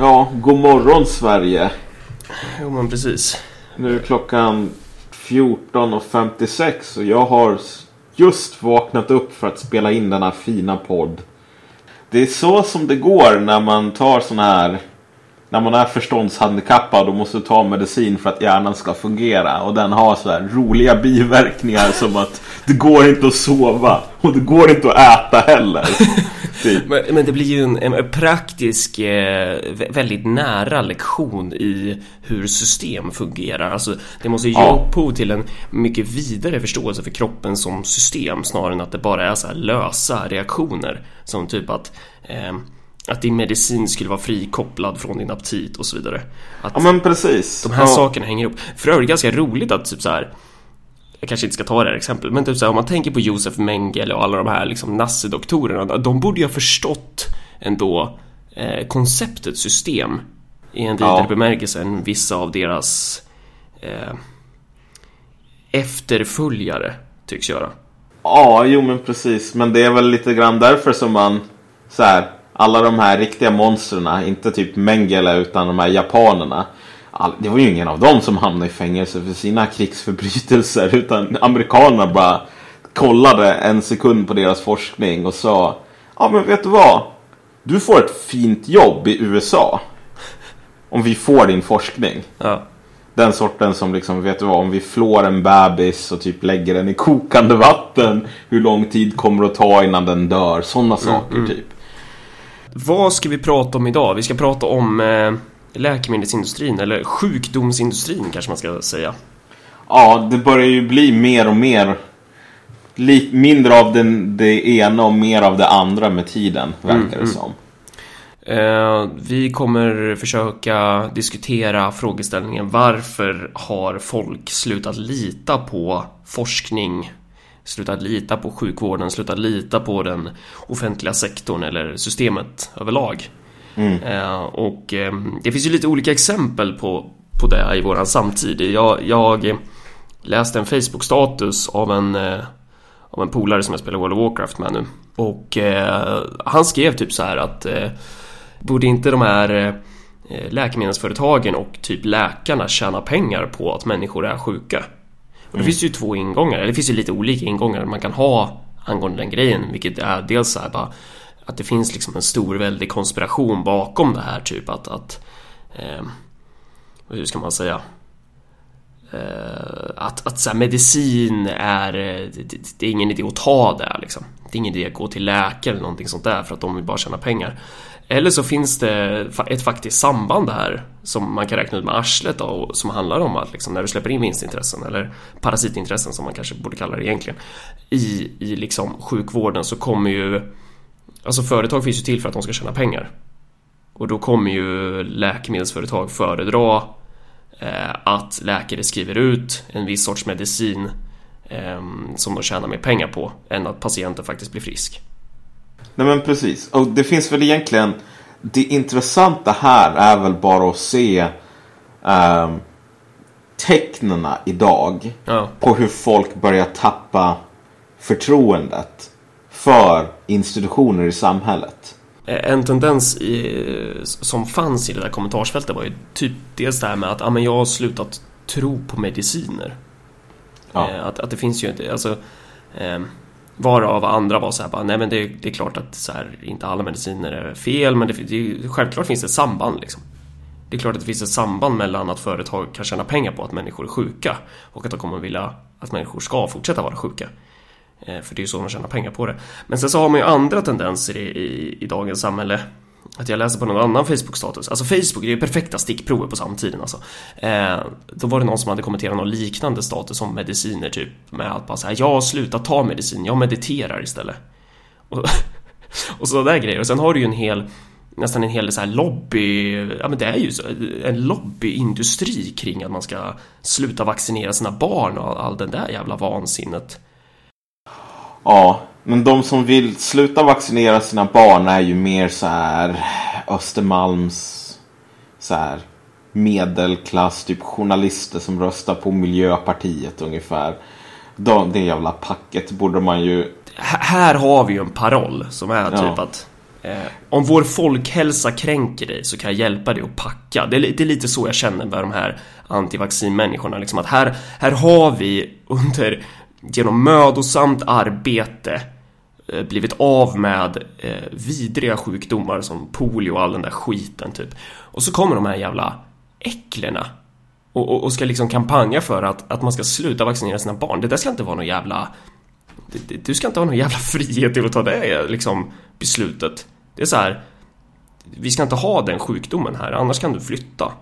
Ja, god morgon Sverige. Jo men precis. Nu är klockan 14.56 och jag har just vaknat upp för att spela in denna fina podd. Det är så som det går när man tar sån här när man är förståndshandikappad och måste ta medicin för att hjärnan ska fungera. Och den har så här roliga biverkningar som att det går inte att sova och det går inte att äta heller. Typ. men, men, det blir ju en, en praktisk, eh, väldigt nära lektion i hur system fungerar. Alltså, det måste ju ge upphov till en mycket vidare förståelse för kroppen som system snarare än att det bara är så lösa reaktioner. Som typ att eh, att din medicin skulle vara frikopplad från din aptit och så vidare. Att ja men precis. De här ja. sakerna hänger ihop. För övrigt ganska roligt att typ så här. Jag kanske inte ska ta det här exemplet, men typ så här, om man tänker på Josef Mengele och alla de här liksom nassedoktorerna. De borde ju ha förstått ändå eh, konceptet system i en vidare ja. bemärkelse än vissa av deras eh, efterföljare tycks göra. Ja, jo men precis. Men det är väl lite grann därför som man så här alla de här riktiga monstren, inte typ Mengele utan de här japanerna. All, det var ju ingen av dem som hamnade i fängelse för sina krigsförbrytelser utan amerikanerna bara kollade en sekund på deras forskning och sa Ja men vet du vad? Du får ett fint jobb i USA. Om vi får din forskning. Ja. Den sorten som liksom, vet du vad, om vi flår en bebis och typ lägger den i kokande vatten. Hur lång tid kommer det att ta innan den dör? Sådana mm, saker mm. typ. Vad ska vi prata om idag? Vi ska prata om eh, läkemedelsindustrin, eller sjukdomsindustrin kanske man ska säga. Ja, det börjar ju bli mer och mer mindre av den, det ena och mer av det andra med tiden, verkar mm, det mm. som. Eh, vi kommer försöka diskutera frågeställningen varför har folk slutat lita på forskning slutat lita på sjukvården, slutat lita på den offentliga sektorn eller systemet överlag. Mm. Eh, och eh, det finns ju lite olika exempel på, på det i våran samtid. Jag, jag läste en Facebook-status av en, eh, av en polare som jag spelar World of Warcraft med nu. Och eh, han skrev typ så här att eh, borde inte de här eh, läkemedelsföretagen och typ läkarna tjäna pengar på att människor är sjuka? Och det finns ju två ingångar, eller det finns ju lite olika ingångar man kan ha angående den grejen, vilket är dels så här bara att det finns liksom en stor väldig konspiration bakom det här, typ att, att eh, hur ska man säga? Eh, att, att så här, medicin är, eh, det, det, är ingen idé att ta det liksom. Det är ingen idé att gå till läkare eller någonting sånt där för att de vill bara tjäna pengar. Eller så finns det ett faktiskt samband här som man kan räkna ut med arslet då, som handlar om att liksom, när du släpper in vinstintressen eller parasitintressen som man kanske borde kalla det egentligen i, i liksom sjukvården så kommer ju Alltså företag finns ju till för att de ska tjäna pengar och då kommer ju läkemedelsföretag föredra eh, att läkare skriver ut en viss sorts medicin eh, som de tjänar mer pengar på än att patienten faktiskt blir frisk. Nej men precis. Och det finns väl egentligen det intressanta här är väl bara att se um, tecknena idag ja. på hur folk börjar tappa förtroendet för institutioner i samhället. Eh, en tendens i, som fanns i det där kommentarsfältet var ju typ dels det här med att ah, men jag har slutat tro på mediciner. Ja. Eh, att, att det finns ju inte, alltså eh, Varav andra var så här bara, nej men det, det är klart att så här, inte alla mediciner är fel men det, det, självklart finns det ett samband liksom. Det är klart att det finns ett samband mellan att företag kan tjäna pengar på att människor är sjuka och att de kommer vilja att människor ska fortsätta vara sjuka. Eh, för det är ju så de tjänar pengar på det. Men sen så har man ju andra tendenser i, i, i dagens samhälle att jag läser på någon annan Facebook-status. Alltså Facebook det är ju perfekta stickprover på samtiden alltså. Eh, då var det någon som hade kommenterat någon liknande status om mediciner typ. Med att bara säga jag har slutat ta medicin, jag mediterar istället. Och, och sådana där grejer. Och sen har du ju en hel nästan en hel så här lobby, ja men det är ju så, en lobbyindustri kring att man ska sluta vaccinera sina barn och all den där jävla vansinnet. Ja, men de som vill sluta vaccinera sina barn är ju mer så här Östermalms så här medelklass, typ journalister som röstar på Miljöpartiet ungefär. De, det jävla packet borde man ju... Här har vi ju en paroll som är ja. typ att Eh, om vår folkhälsa kränker dig så kan jag hjälpa dig att packa. Det är, det är lite så jag känner med de här antivaccinmänniskorna. Liksom att här, här har vi under, genom mödosamt arbete eh, blivit av med eh, vidriga sjukdomar som polio och all den där skiten typ. Och så kommer de här jävla äcklena och, och, och, ska liksom kampanja för att, att man ska sluta vaccinera sina barn. Det där ska inte vara någon jävla... Du ska inte ha någon jävla frihet till att ta det liksom, beslutet. Det är så här... Vi ska inte ha den sjukdomen här, annars kan du flytta.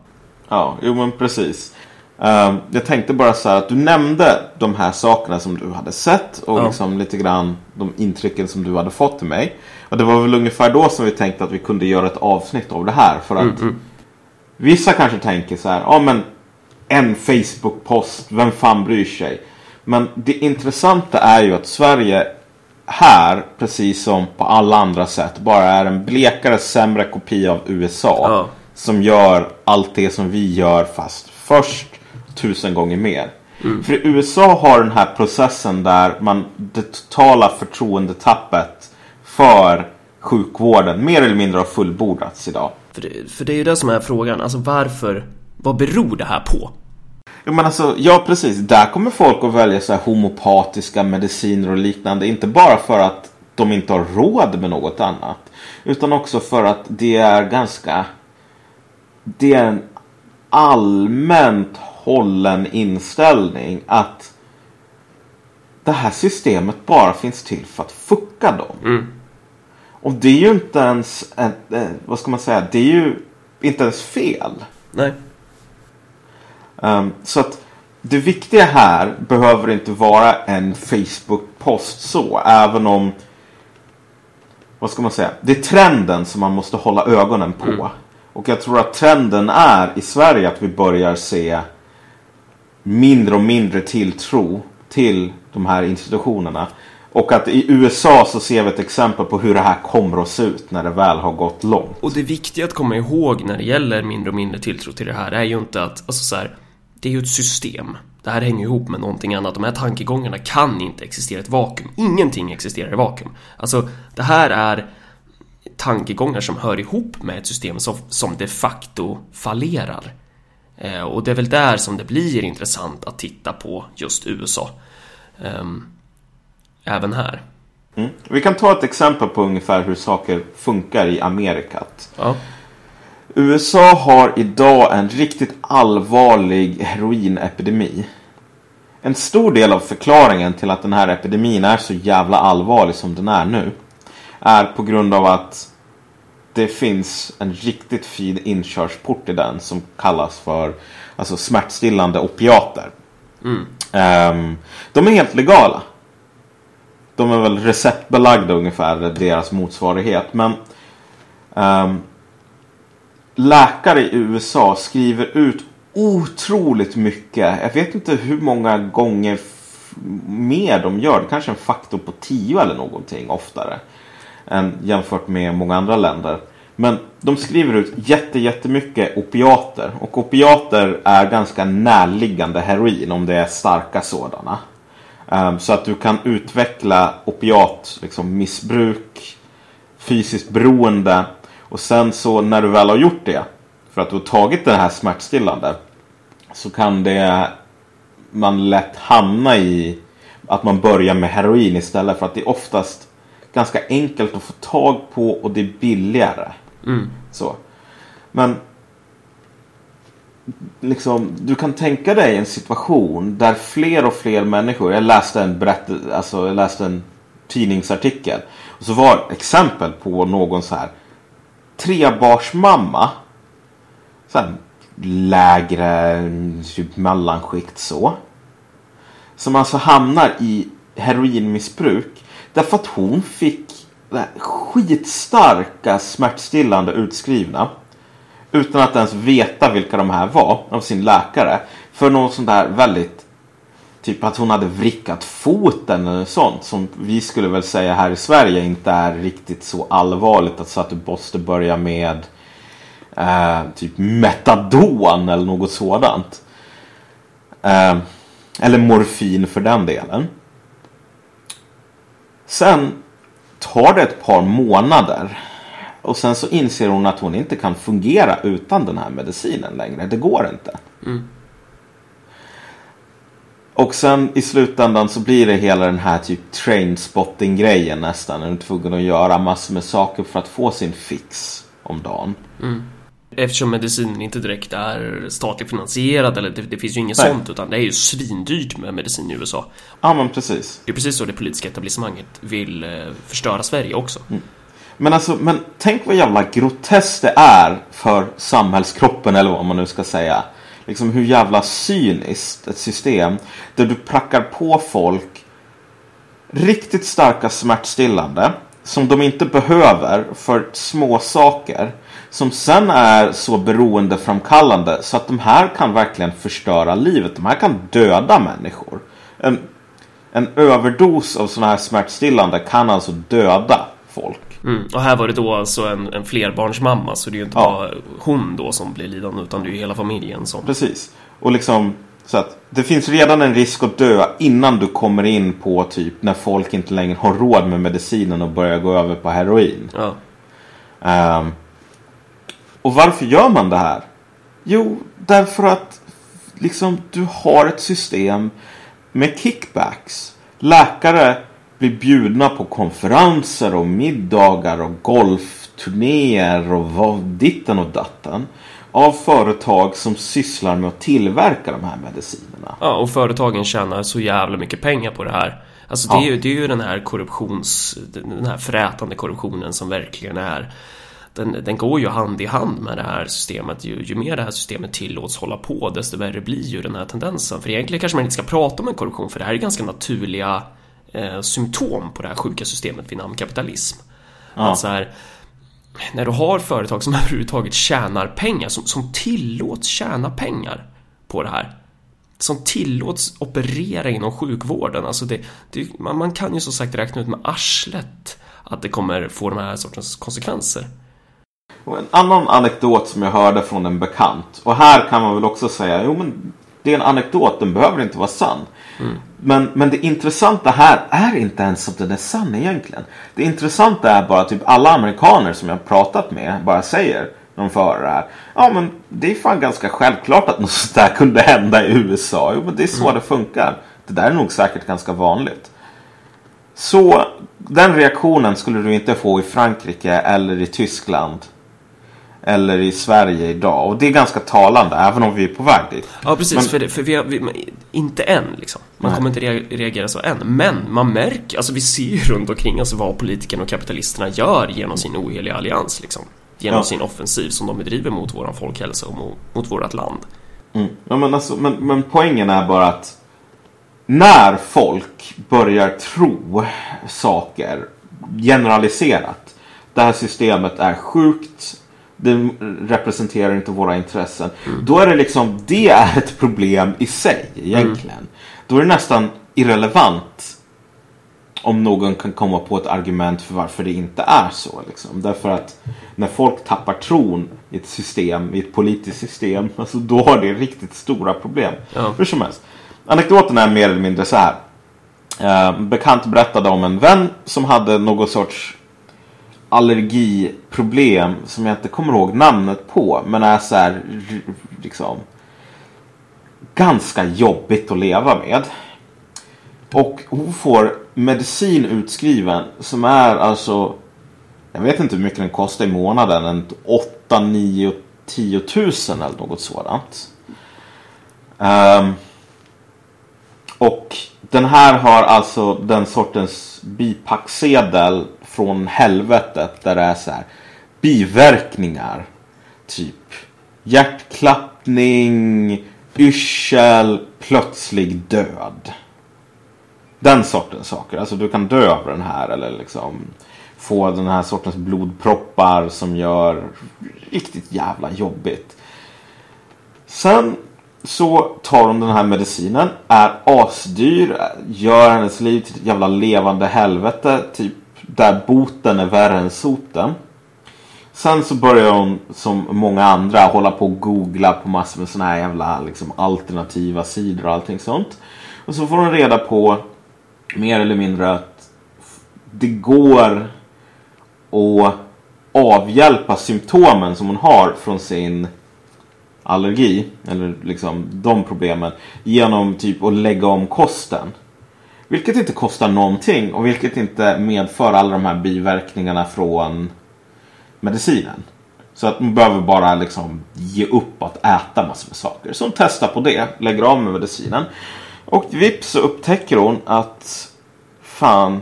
Ja, jo men precis. Uh, jag tänkte bara så här att du nämnde de här sakerna som du hade sett och ja. liksom lite grann de intrycken som du hade fått till mig. Och det var väl ungefär då som vi tänkte att vi kunde göra ett avsnitt av det här. För att mm, mm. vissa kanske tänker så här, ja men en Facebook-post, vem fan bryr sig? Men det intressanta är ju att Sverige här, precis som på alla andra sätt, bara är en blekare, sämre kopia av USA. Ja. Som gör allt det som vi gör fast först tusen gånger mer. Mm. För USA har den här processen där man det totala förtroendetappet för sjukvården mer eller mindre har fullbordats idag. För det, för det är ju det som är frågan, alltså varför, vad beror det här på? Ja, men alltså, ja precis, där kommer folk att välja så här homopatiska mediciner och liknande. Inte bara för att de inte har råd med något annat. Utan också för att det är ganska... Det är en allmänt hållen inställning att det här systemet bara finns till för att fucka dem. Mm. Och det är ju inte ens, en, vad ska man säga, det är ju inte ens fel. Nej. Um, så att det viktiga här behöver inte vara en Facebook-post så, även om vad ska man säga? Det är trenden som man måste hålla ögonen på. Mm. Och jag tror att trenden är i Sverige att vi börjar se mindre och mindre tilltro till de här institutionerna. Och att i USA så ser vi ett exempel på hur det här kommer att se ut när det väl har gått långt. Och det viktiga att komma ihåg när det gäller mindre och mindre tilltro till det här är ju inte att, alltså så här, det är ju ett system. Det här hänger ihop med någonting annat. De här tankegångarna kan inte existera i ett vakuum. Ingenting existerar i vakuum. Alltså, det här är tankegångar som hör ihop med ett system som, som de facto fallerar. Eh, och det är väl där som det blir intressant att titta på just USA. Eh, även här. Mm. Vi kan ta ett exempel på ungefär hur saker funkar i Amerikat. Ja. USA har idag en riktigt allvarlig heroinepidemi. En stor del av förklaringen till att den här epidemin är så jävla allvarlig som den är nu är på grund av att det finns en riktigt fin inkörsport i den som kallas för alltså smärtstillande opiater. Mm. Um, de är helt legala. De är väl receptbelagda ungefär, deras motsvarighet. Men um, läkare i USA skriver ut otroligt mycket. Jag vet inte hur många gånger mer de gör. Det kanske är en faktor på 10 eller någonting oftare. Än jämfört med många andra länder. Men de skriver ut jätte, jättemycket opiater. Och opiater är ganska närliggande heroin om det är starka sådana. Um, så att du kan utveckla opiat, liksom missbruk, fysiskt beroende och sen så när du väl har gjort det, för att du har tagit det här smärtstillande, så kan det man lätt hamna i att man börjar med heroin istället för att det är oftast ganska enkelt att få tag på och det är billigare. Mm. Så. Men liksom, du kan tänka dig en situation där fler och fler människor, jag läste en, berätt, alltså, jag läste en tidningsartikel och så var exempel på någon så här trebarnsmamma. Så här, lägre typ mellanskikt så. Som alltså hamnar i heroinmissbruk. Därför att hon fick skitstarka smärtstillande utskrivna. Utan att ens veta vilka de här var av sin läkare. För någon sån där väldigt Typ att hon hade vrickat foten eller sånt som vi skulle väl säga här i Sverige inte är riktigt så allvarligt. Att så att du måste börja med eh, typ metadon eller något sådant. Eh, eller morfin för den delen. Sen tar det ett par månader Och sen så inser hon att hon inte kan fungera utan den här medicinen längre. Det går inte. Mm. Och sen i slutändan så blir det hela den här typ trainspotting grejen nästan. Är tvungen att göra massor med saker för att få sin fix om dagen. Mm. Eftersom medicinen inte direkt är statligt finansierad eller det, det finns ju inget Nej. sånt utan det är ju svindyrt med medicin i USA. Ja men precis. Det är precis så det politiska etablissemanget vill eh, förstöra Sverige också. Men alltså, men tänk vad jävla groteskt det är för samhällskroppen eller vad man nu ska säga. Liksom hur jävla cyniskt ett system där du prackar på folk riktigt starka smärtstillande som de inte behöver för små saker som sen är så beroendeframkallande så att de här kan verkligen förstöra livet. De här kan döda människor. En, en överdos av sådana här smärtstillande kan alltså döda folk. Mm. Och här var det då alltså en, en flerbarnsmamma så det är ju inte Ja. bara hon då som blir lidande utan det är ju hela familjen som... Precis. Och liksom så att det finns redan en risk att dö innan du kommer in på typ när folk inte längre har råd med medicinen och börjar gå över på heroin. Ja. Ehm, och varför gör man det här? Jo, därför att liksom du har ett system med kickbacks. Läkare blir bjudna på konferenser och middagar och golfturnéer och vad, ditten och datten. Av företag som sysslar med att tillverka de här medicinerna. ja, och företagen tjänar så jävla mycket pengar på det här. Alltså det, Ja. är, ju, det är ju den här korruptions... Den här frätande korruptionen som verkligen är... Den, den går ju hand i hand med det här systemet. Ju, ju mer det här systemet tillåts hålla på, desto värre blir ju den här tendensen. För egentligen kanske man inte ska prata om en korruption, för det här är ganska naturliga eh, symptom på det här sjuka systemet vid namn kapitalism. Ja. Att så här, när du har företag som överhuvudtaget tjänar pengar, som, som tillåts tjäna pengar på det här. Som tillåts operera inom sjukvården. Alltså det, det, man, man kan ju som sagt räkna ut med arslet att det kommer få de här sortens konsekvenser. Och en annan anekdot som jag hörde från en bekant. Och här kan man väl också säga, jo men det är en anekdot, den behöver inte vara sann. Men, men det intressanta här är inte ens att den är sann egentligen. Det intressanta är bara typ alla amerikaner som jag har pratat med bara säger när de får det här. Ja men det är fan ganska självklart att något sånt där kunde hända i USA. Jo men det är så det funkar. Det där är nog säkert ganska vanligt. Så den reaktionen skulle du inte få i Frankrike eller i Tyskland. Eller i Sverige idag. Och det är ganska talande även om vi är på väg dit. Ja, precis. Men- för det, för vi, har, vi inte än, liksom. Man Nej. kommer inte rea- reagera så än. Men man märker, alltså vi ser ju runt omkring oss vad politikerna och kapitalisterna gör genom sin oheliga allians, liksom. Genom Ja. sin offensiv som de bedriver mot våran folkhälsa och mot, mot vårt land. Mm. Ja, men, alltså, men, men poängen är bara att när folk börjar tro saker generaliserat. Det här systemet är sjukt. Det representerar inte våra intressen. Då är det liksom, det är ett problem i sig egentligen. Då är det nästan irrelevant om någon kan komma på ett argument för varför det inte är så. Liksom. Därför att när folk tappar tron i ett system, i ett politiskt system, alltså då har det riktigt stora problem. Ja. Hur som helst. Anekdoten är mer eller mindre så här. Eh, bekant berättade om en vän som hade någon sorts allergiproblem som jag inte kommer ihåg namnet på. Men är så här liksom ganska jobbigt att leva med. Och hon får medicin utskriven som är alltså jag vet inte hur mycket den kostar i månaden. En 8, 9, 10 tusen eller något sådant. Um, och den här har alltså den sortens bipacksedel från helvetet där det är så här biverkningar. Typ hjärtklappning, yrsel, plötslig död. Den sortens saker. Alltså du kan dö av den här eller liksom få den här sortens blodproppar som gör riktigt jävla jobbigt. Sen så tar hon den här medicinen, är asdyr, gör hennes liv till ett jävla levande helvete. Typ där boten är värre än soten. Sen så börjar hon som många andra hålla på och googla på massor med såna här jävla liksom, alternativa sidor och allting sånt. Och så får hon reda på mer eller mindre att det går att avhjälpa symptomen som hon har från sin allergi. Eller liksom de problemen. Genom typ att lägga om kosten. Vilket inte kostar någonting och vilket inte medför alla de här biverkningarna från medicinen. Så att man behöver bara liksom ge upp att äta massor med saker. Så hon testar på det, lägger av med medicinen. Och vips så upptäcker hon att fan,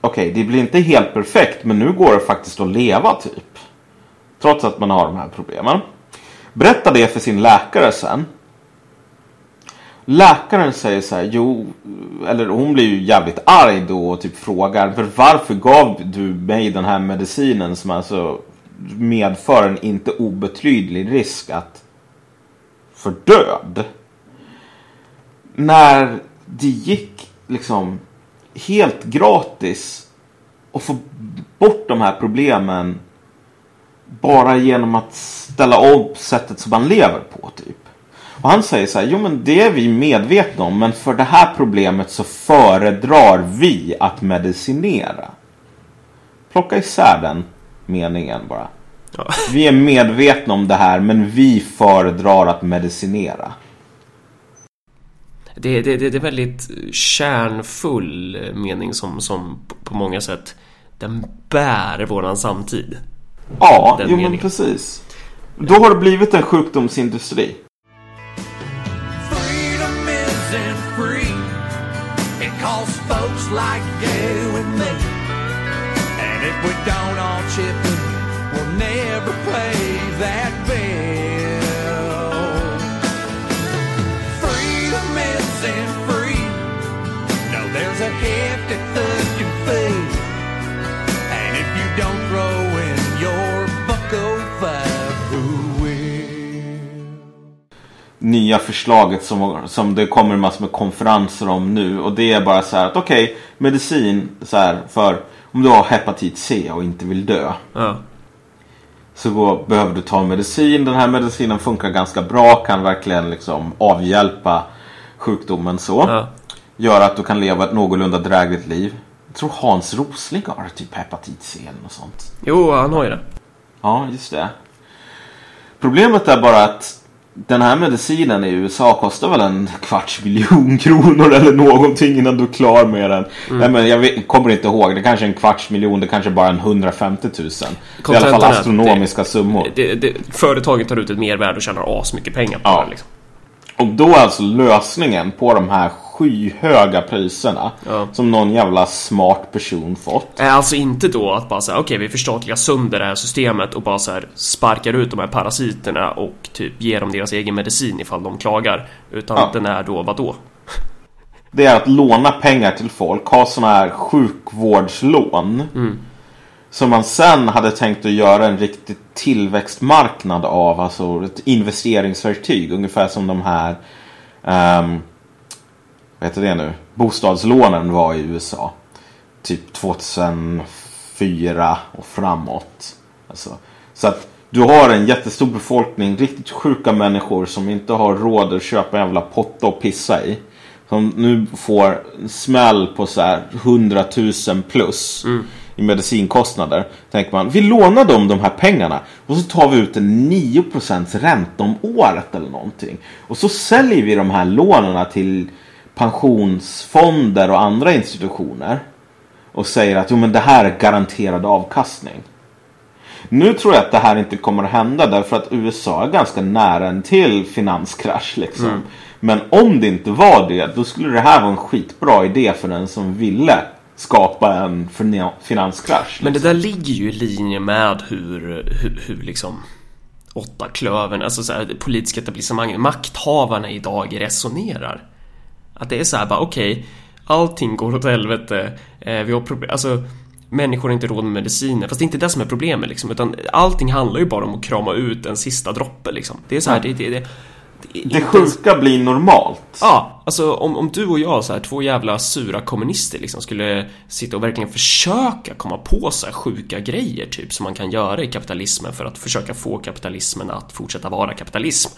okej okay, det blir inte helt perfekt men nu går det faktiskt att leva typ. Trots att man har de här problemen. Berättar det för sin läkare sen. Läkaren säger så här, jo, eller hon blir ju jävligt arg då och typ frågar för varför gav du mig den här medicinen som alltså medför en inte obetydlig risk att för död. När det gick liksom helt gratis att få bort de här problemen bara genom att ställa om sättet som man lever på typ. Och han säger så här, jo men det är vi medvetna om men för det här problemet så föredrar vi att medicinera. Plocka isär den meningen bara. Ja. Vi är medvetna om det här men vi föredrar att medicinera. Det, det, det, är väldigt kärnfull mening som, som på många sätt den bär våran samtid. Ja, jo men precis. Då har det blivit en sjukdomsindustri. Like you and me. And if we don't all chip in, we'll never play that bill. Freedom isn't free. No, there's a hefty Nya förslaget som, som det kommer massor med konferenser om nu. Och det är bara så här att okej, okay, medicin så här, för om du har hepatit C och inte vill dö. Ja. Så går, behöver du ta medicin. Den här medicinen funkar ganska bra. Kan verkligen liksom avhjälpa sjukdomen så. Ja. Gör att du kan leva ett någorlunda drägligt liv. Jag tror Hans Rosling har typ hepatit C eller något sånt. Jo, han har ju det. Ja, just det. Problemet är bara att den här medicinen i USA kostar väl en kvarts miljon kronor eller någonting innan du är klar med den. Mm. Nej, men jag vet, kommer inte ihåg. Det kanske är en kvarts miljon, det kanske bara är en 150 000. Det är i alla fall astronomiska det, summor. Det, det, företaget tar ut ett mervärde och tjänar asmycket pengar på ja. det. Liksom. Och då är alltså lösningen på de här skyhöga priserna ja. som någon jävla smart person fått. Alltså inte då att bara säga okej okay, vi förstatligar sönder det här systemet och bara så här sparkar ut de här parasiterna och typ ger dem deras egen medicin ifall de klagar. Utan ja. den är då vad då? Det är att låna pengar till folk, ha sådana här sjukvårdslån. Mm. Som man sen hade tänkt att göra en riktig tillväxtmarknad av. Alltså ett investeringsverktyg. Ungefär som de här um, vad heter det nu? Bostadslånen var i USA. Typ 2004 och framåt. Alltså, så att du har en jättestor befolkning, riktigt sjuka människor som inte har råd att köpa en jävla potta och pissa i. Som nu får smäll på så här 100 000 plus. Mm i medicinkostnader. Tänker man, vi lånar dem de här pengarna och så tar vi ut en 9% ränta om året eller någonting. Och så säljer vi de här lånen till pensionsfonder och andra institutioner. Och säger att jo, men det här är garanterad avkastning. Nu tror jag att det här inte kommer att hända därför att USA är ganska nära en till finanskrasch. Liksom. Mm. Men om det inte var det, då skulle det här vara en skitbra idé för den som ville skapa en finanskrasch. Liksom. Men det där ligger ju i linje med hur, hur, hur liksom åtta klövern, alltså så här, det politiska etablissemanget, makthavarna idag resonerar. Att det är så här bara okej, okay, allting går åt helvete, eh, vi har problem, alltså människor har inte råd med mediciner. Fast det är inte det som är problemet liksom, utan allting handlar ju bara om att krama ut en sista droppe liksom. Det är så här, det, det, det det sjuka ens... blir normalt. Ja, alltså om, om du och jag, så här, två jävla sura kommunister, liksom skulle sitta och verkligen försöka komma på så här sjuka grejer, typ som man kan göra i kapitalismen för att försöka få kapitalismen att fortsätta vara kapitalism.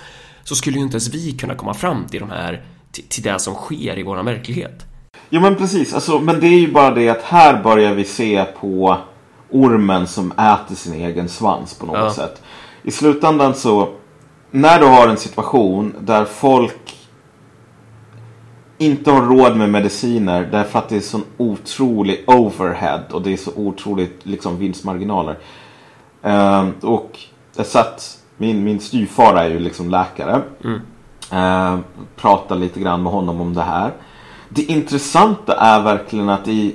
Så skulle ju inte ens vi kunna komma fram till de här, till, det som sker i vår verklighet. Jo men precis, alltså, men det är ju bara det att här börjar vi se på ormen som äter sin egen svans på något ja. sätt. I slutändan så, när du har en situation där folk inte har råd med mediciner därför att det är sån otrolig overhead och det är så otroligt liksom vinstmarginaler. Uh, och jag satt, min, min styvfar är ju liksom läkare. Mm. Uh, pratar lite grann med honom om det här. Det intressanta är verkligen att det,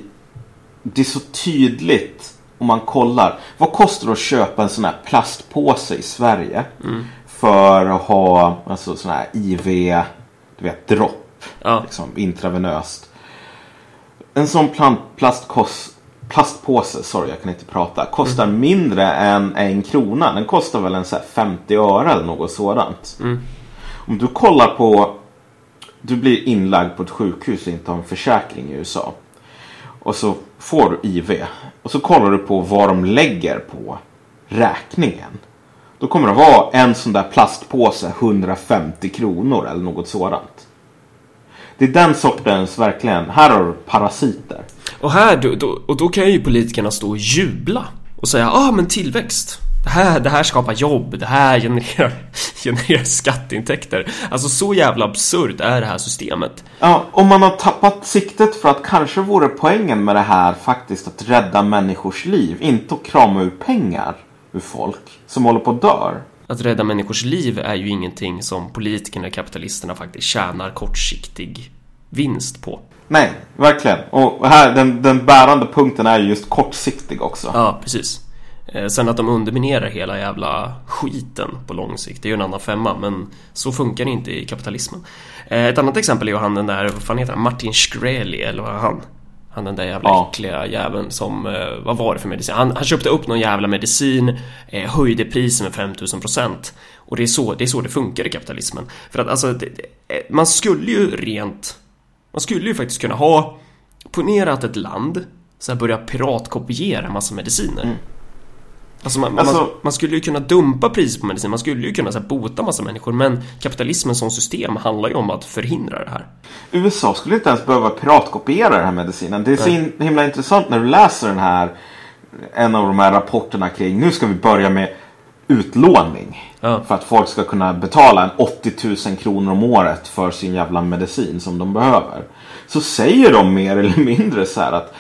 det är så tydligt om man kollar. Vad kostar det att köpa en sån här plastpåse i Sverige? Mm. För att ha alltså sån här IV, du vet dropp. Ja. Liksom, intravenöst. En sån plant, plastkos, plastpåse, sorry jag kan inte prata, kostar mm. mindre än en krona. Den kostar väl en så 50 öre eller något sådant. Mm. Om du kollar på, du blir inlagd på ett sjukhus och inte har en försäkring i USA. Och så får du IV. Och så kollar du på vad de lägger på räkningen. Då kommer det vara en sån där plastpåse 150 kronor eller något sådant. Det är den sortens, verkligen, här har du parasiter. Och här, då, då, och då kan ju politikerna stå och jubla och säga ah men tillväxt. Det här, det här skapar jobb, det här genererar, genererar skatteintäkter. Alltså så jävla absurt är det här systemet. Ja, om man har tappat siktet för att kanske vore poängen med det här faktiskt att rädda människors liv, inte att krama ur pengar ur folk som håller på att dör. Att rädda människors liv är ju ingenting som politikerna och kapitalisterna faktiskt tjänar kortsiktig vinst på. Nej, verkligen. Och här, den, den bärande punkten är just kortsiktig också. Ja, precis. Eh, sen att de underminerar hela jävla skiten på lång sikt, det är ju en annan femma, men så funkar det inte i kapitalismen. Eh, ett annat exempel är ju han den där, vad fan heter han, Martin Shkreli, eller vad är han? Han den där jävla ja. äckliga jäveln som, eh, vad var det för medicin? Han, han köpte upp någon jävla medicin, höjde priset med 5000% Och det är, så, det är så det funkar i kapitalismen. För att alltså, det, man skulle ju rent, man skulle ju faktiskt kunna ha, ponera att ett land så här börjar piratkopiera massa mediciner. Mm. Alltså man, alltså man, man, skulle ju kunna dumpa priset på medicin, man skulle ju kunna så här, bota massa människor men kapitalismen som system handlar ju om att förhindra det här. USA skulle inte ens behöva piratkopiera den här medicinen. Det är så in, himla intressant när du läser den här en av de här rapporterna kring nu ska vi börja med utlåning. Ja. För att folk ska kunna betala en 80 000 kronor om året för sin jävla medicin som de behöver. Så säger de mer eller mindre så här att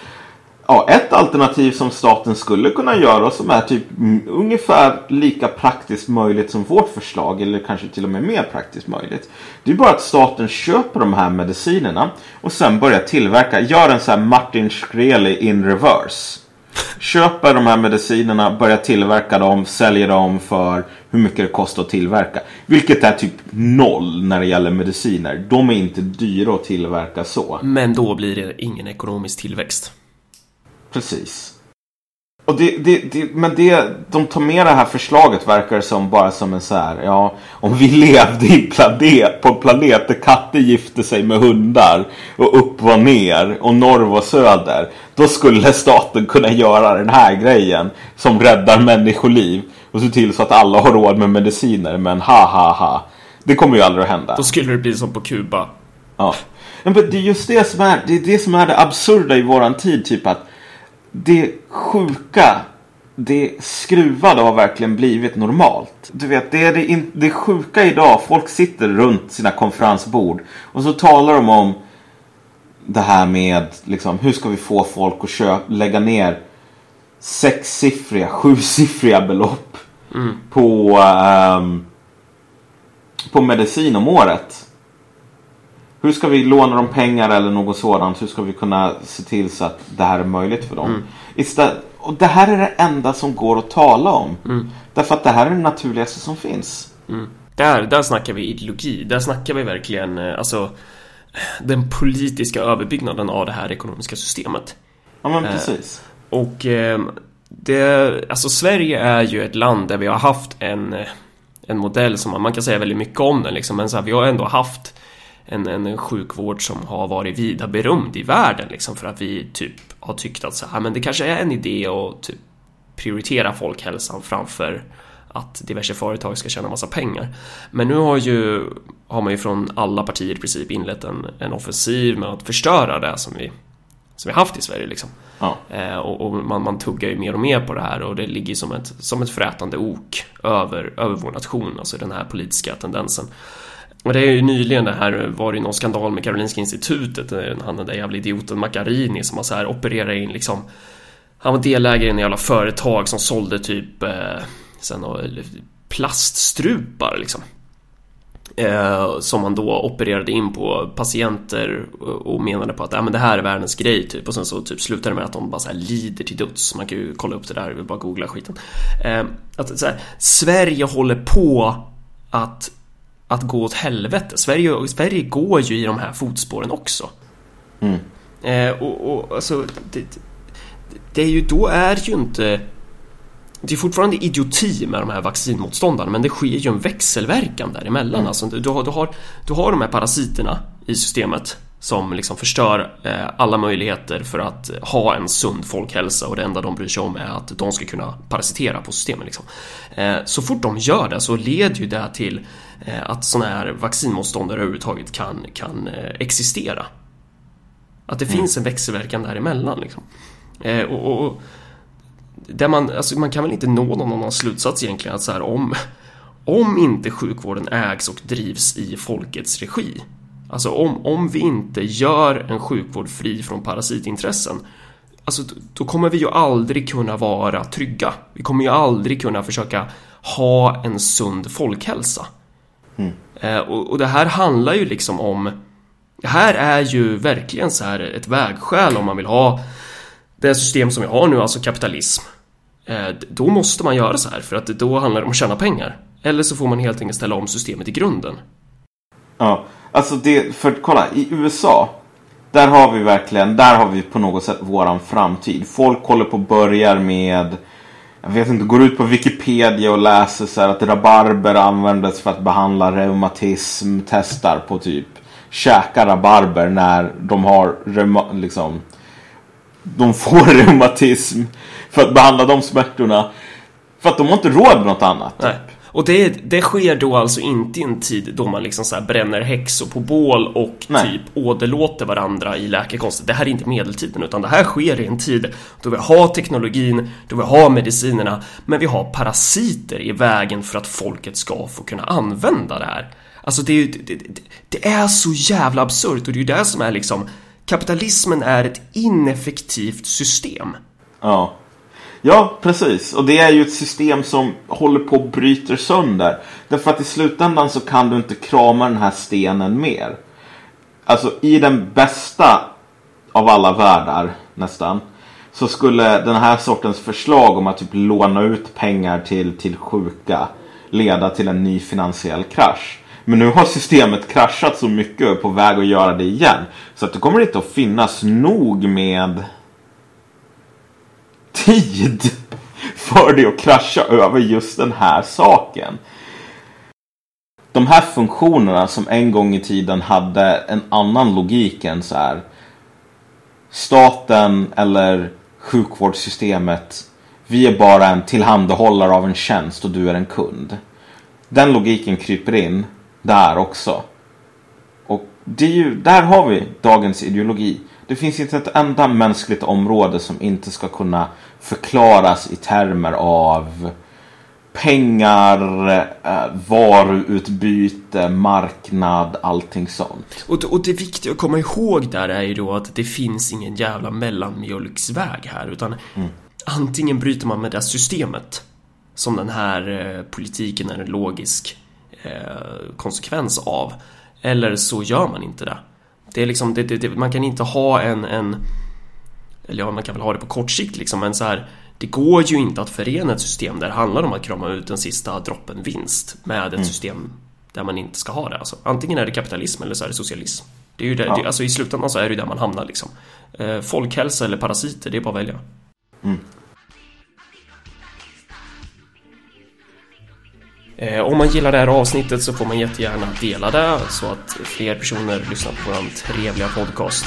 Ja, ett alternativ som staten skulle kunna göra som är typ ungefär lika praktiskt möjligt som vårt förslag eller kanske till och med mer praktiskt möjligt. Det är bara att staten köper de här medicinerna och sen börjar tillverka, gör en sån här Martin Shkreli in reverse. Köper de här medicinerna, börjar tillverka dem, säljer dem för hur mycket det kostar att tillverka. Vilket är typ noll när det gäller mediciner. De är inte dyra att tillverka så. Men då blir det ingen ekonomisk tillväxt. Precis. Och det, det, det, men det, de tar med det här förslaget verkar som bara som en så här, ja, om vi levde i planet, på en planet där katter gifte sig med hundar och upp var ner och norr var söder. Då skulle staten kunna göra den här grejen som räddar människoliv och se till så att alla har råd med mediciner. Men ha ha ha, det kommer ju aldrig att hända. Då skulle det bli som på Kuba. Ja. Men det är just det som är det, är det, som är det absurda i våran tid, typ att det sjuka, det skruvade har verkligen blivit normalt. Du vet, det är det, in, det sjuka idag. Folk sitter runt sina konferensbord och så talar de om det här med liksom, hur ska vi få folk att köpa, lägga ner sexsiffriga, sjusiffriga belopp mm. på, um, på medicin om året. Hur ska vi låna dem pengar eller något sådant? Hur ska vi kunna se till så att det här är möjligt för dem? Mm. Istället, och det här är det enda som går att tala om. Mm. Därför att det här är det naturligaste som finns. Mm. Där, där snackar vi ideologi. Där snackar vi verkligen eh, alltså, den politiska överbyggnaden av det här ekonomiska systemet. Ja men eh, precis. Eh, och eh, det, alltså Sverige är ju ett land där vi har haft en, eh, en modell som man kan säga väldigt mycket om den liksom, men så här, vi har ändå haft en, en sjukvård som har varit vida berömd i världen liksom för att vi typ har tyckt att så här, men det kanske är en idé att typ prioritera folkhälsan framför att diverse företag ska tjäna massa pengar. Men nu har ju har man ju från alla partier i princip inlett en, en offensiv med att förstöra det som vi som vi haft i Sverige liksom. Ja. Eh, och, och man, man tuggar ju mer och mer på det här och det ligger som ett, som ett frätande ok över, över vår nation, alltså den här politiska tendensen. Och det är ju nyligen det här var det ju någon skandal med Karolinska institutet, eh, han den där jävla idioten Macchiarini som har så här opererat in liksom Han var delägare i en jävla företag som sålde typ eh, sen, plaststrupar liksom Eh, som man då opererade in på patienter och menade på att äh, men det här är världens grej typ och sen så typ slutar det med att de bara så här lider till döds. Man kan ju kolla upp det där, bara googla skiten. Eh, att så här, Sverige håller på att, att gå åt helvete. Sverige, Sverige går ju i de här fotspåren också. Mm. Eh, och, och alltså, det, det är ju, då är ju inte det är fortfarande idioti med de här vaccinmotståndarna men det sker ju en växelverkan däremellan. Mm. Alltså, du, har, du, har, du har de här parasiterna i systemet som liksom förstör eh, alla möjligheter för att ha en sund folkhälsa och det enda de bryr sig om är att de ska kunna parasitera på systemet. Liksom. Eh, så fort de gör det så leder ju det till eh, att sådana här vaccinmotståndare överhuvudtaget kan, kan existera. Att det mm. finns en växelverkan däremellan. Liksom. Och, och där man, alltså man kan väl inte nå någon annan slutsats egentligen att så här om om inte sjukvården ägs och drivs i folkets regi Alltså om, om vi inte gör en sjukvård fri från parasitintressen Alltså då kommer vi ju aldrig kunna vara trygga. Vi kommer ju aldrig kunna försöka ha en sund folkhälsa. Mm. Eh, och, och det här handlar ju liksom om Det här är ju verkligen så här ett vägskäl om man vill ha det system som vi har nu, alltså kapitalism, eh, då måste man göra så här för att då handlar det om att tjäna pengar. Eller så får man helt enkelt ställa om systemet i grunden. Ja, alltså det, för kolla, i USA, där har vi verkligen, där har vi på något sätt våran framtid. Folk håller på och börjar med, jag vet inte, går ut på Wikipedia och läser så här att rabarber användes för att behandla reumatism, testar på typ käka rabarber när de har liksom de får reumatism för att behandla de smärtorna. För att de har inte råd med något annat. Typ. Nej. Och det, det sker då alltså inte i en tid då man liksom så bränner häxor på bål och Nej. typ åderlåter varandra i läkekonst. Det här är inte medeltiden utan det här sker i en tid då vi har teknologin, då vi har medicinerna, men vi har parasiter i vägen för att folket ska få kunna använda det här. Alltså det, det, det, det är så jävla absurt och det är ju det som är liksom kapitalismen är ett ineffektivt system. Ja. Ja, precis. Och det är ju ett system som håller på att bryta sönder. Därför att i slutändan så kan du inte krama den här stenen mer. Alltså i den bästa av alla världar nästan. Så skulle den här sortens förslag om att typ låna ut pengar till, till sjuka leda till en ny finansiell krasch. Men nu har systemet kraschat så mycket och är på väg att göra det igen. Så att det kommer inte att finnas nog med tid för dig att krascha över just den här saken. De här funktionerna som en gång i tiden hade en annan logik än så här. Staten eller sjukvårdssystemet. Vi är bara en tillhandahållare av en tjänst och du är en kund. Den logiken kryper in där också. Och det är ju, där har vi dagens ideologi. Det finns inte ett enda mänskligt område som inte ska kunna förklaras i termer av pengar, eh, varuutbyte, marknad, allting sånt. Och, och det viktiga att komma ihåg där är ju då att det finns ingen jävla mellanmjölksväg här utan mm. antingen bryter man med det systemet som den här eh, politiken är en logisk Eh, konsekvens av. Eller så gör man inte det. Det är liksom, det, det, man kan inte ha en, en eller ja, man kan väl ha det på kort sikt liksom, men så här, det går ju inte att förena ett system där det handlar om att krama ut den sista droppen vinst med ett mm. system där man inte ska ha det. Alltså, antingen är det kapitalism eller så är det socialism. Det är ju det, ja. det, alltså, I slutändan så är det ju där man hamnar liksom. Eh, folkhälsa eller parasiter, det är bara att välja. Mm. Eh, om man gillar det här avsnittet så får man jättegärna dela det så att fler personer lyssnar på vår trevliga podcast.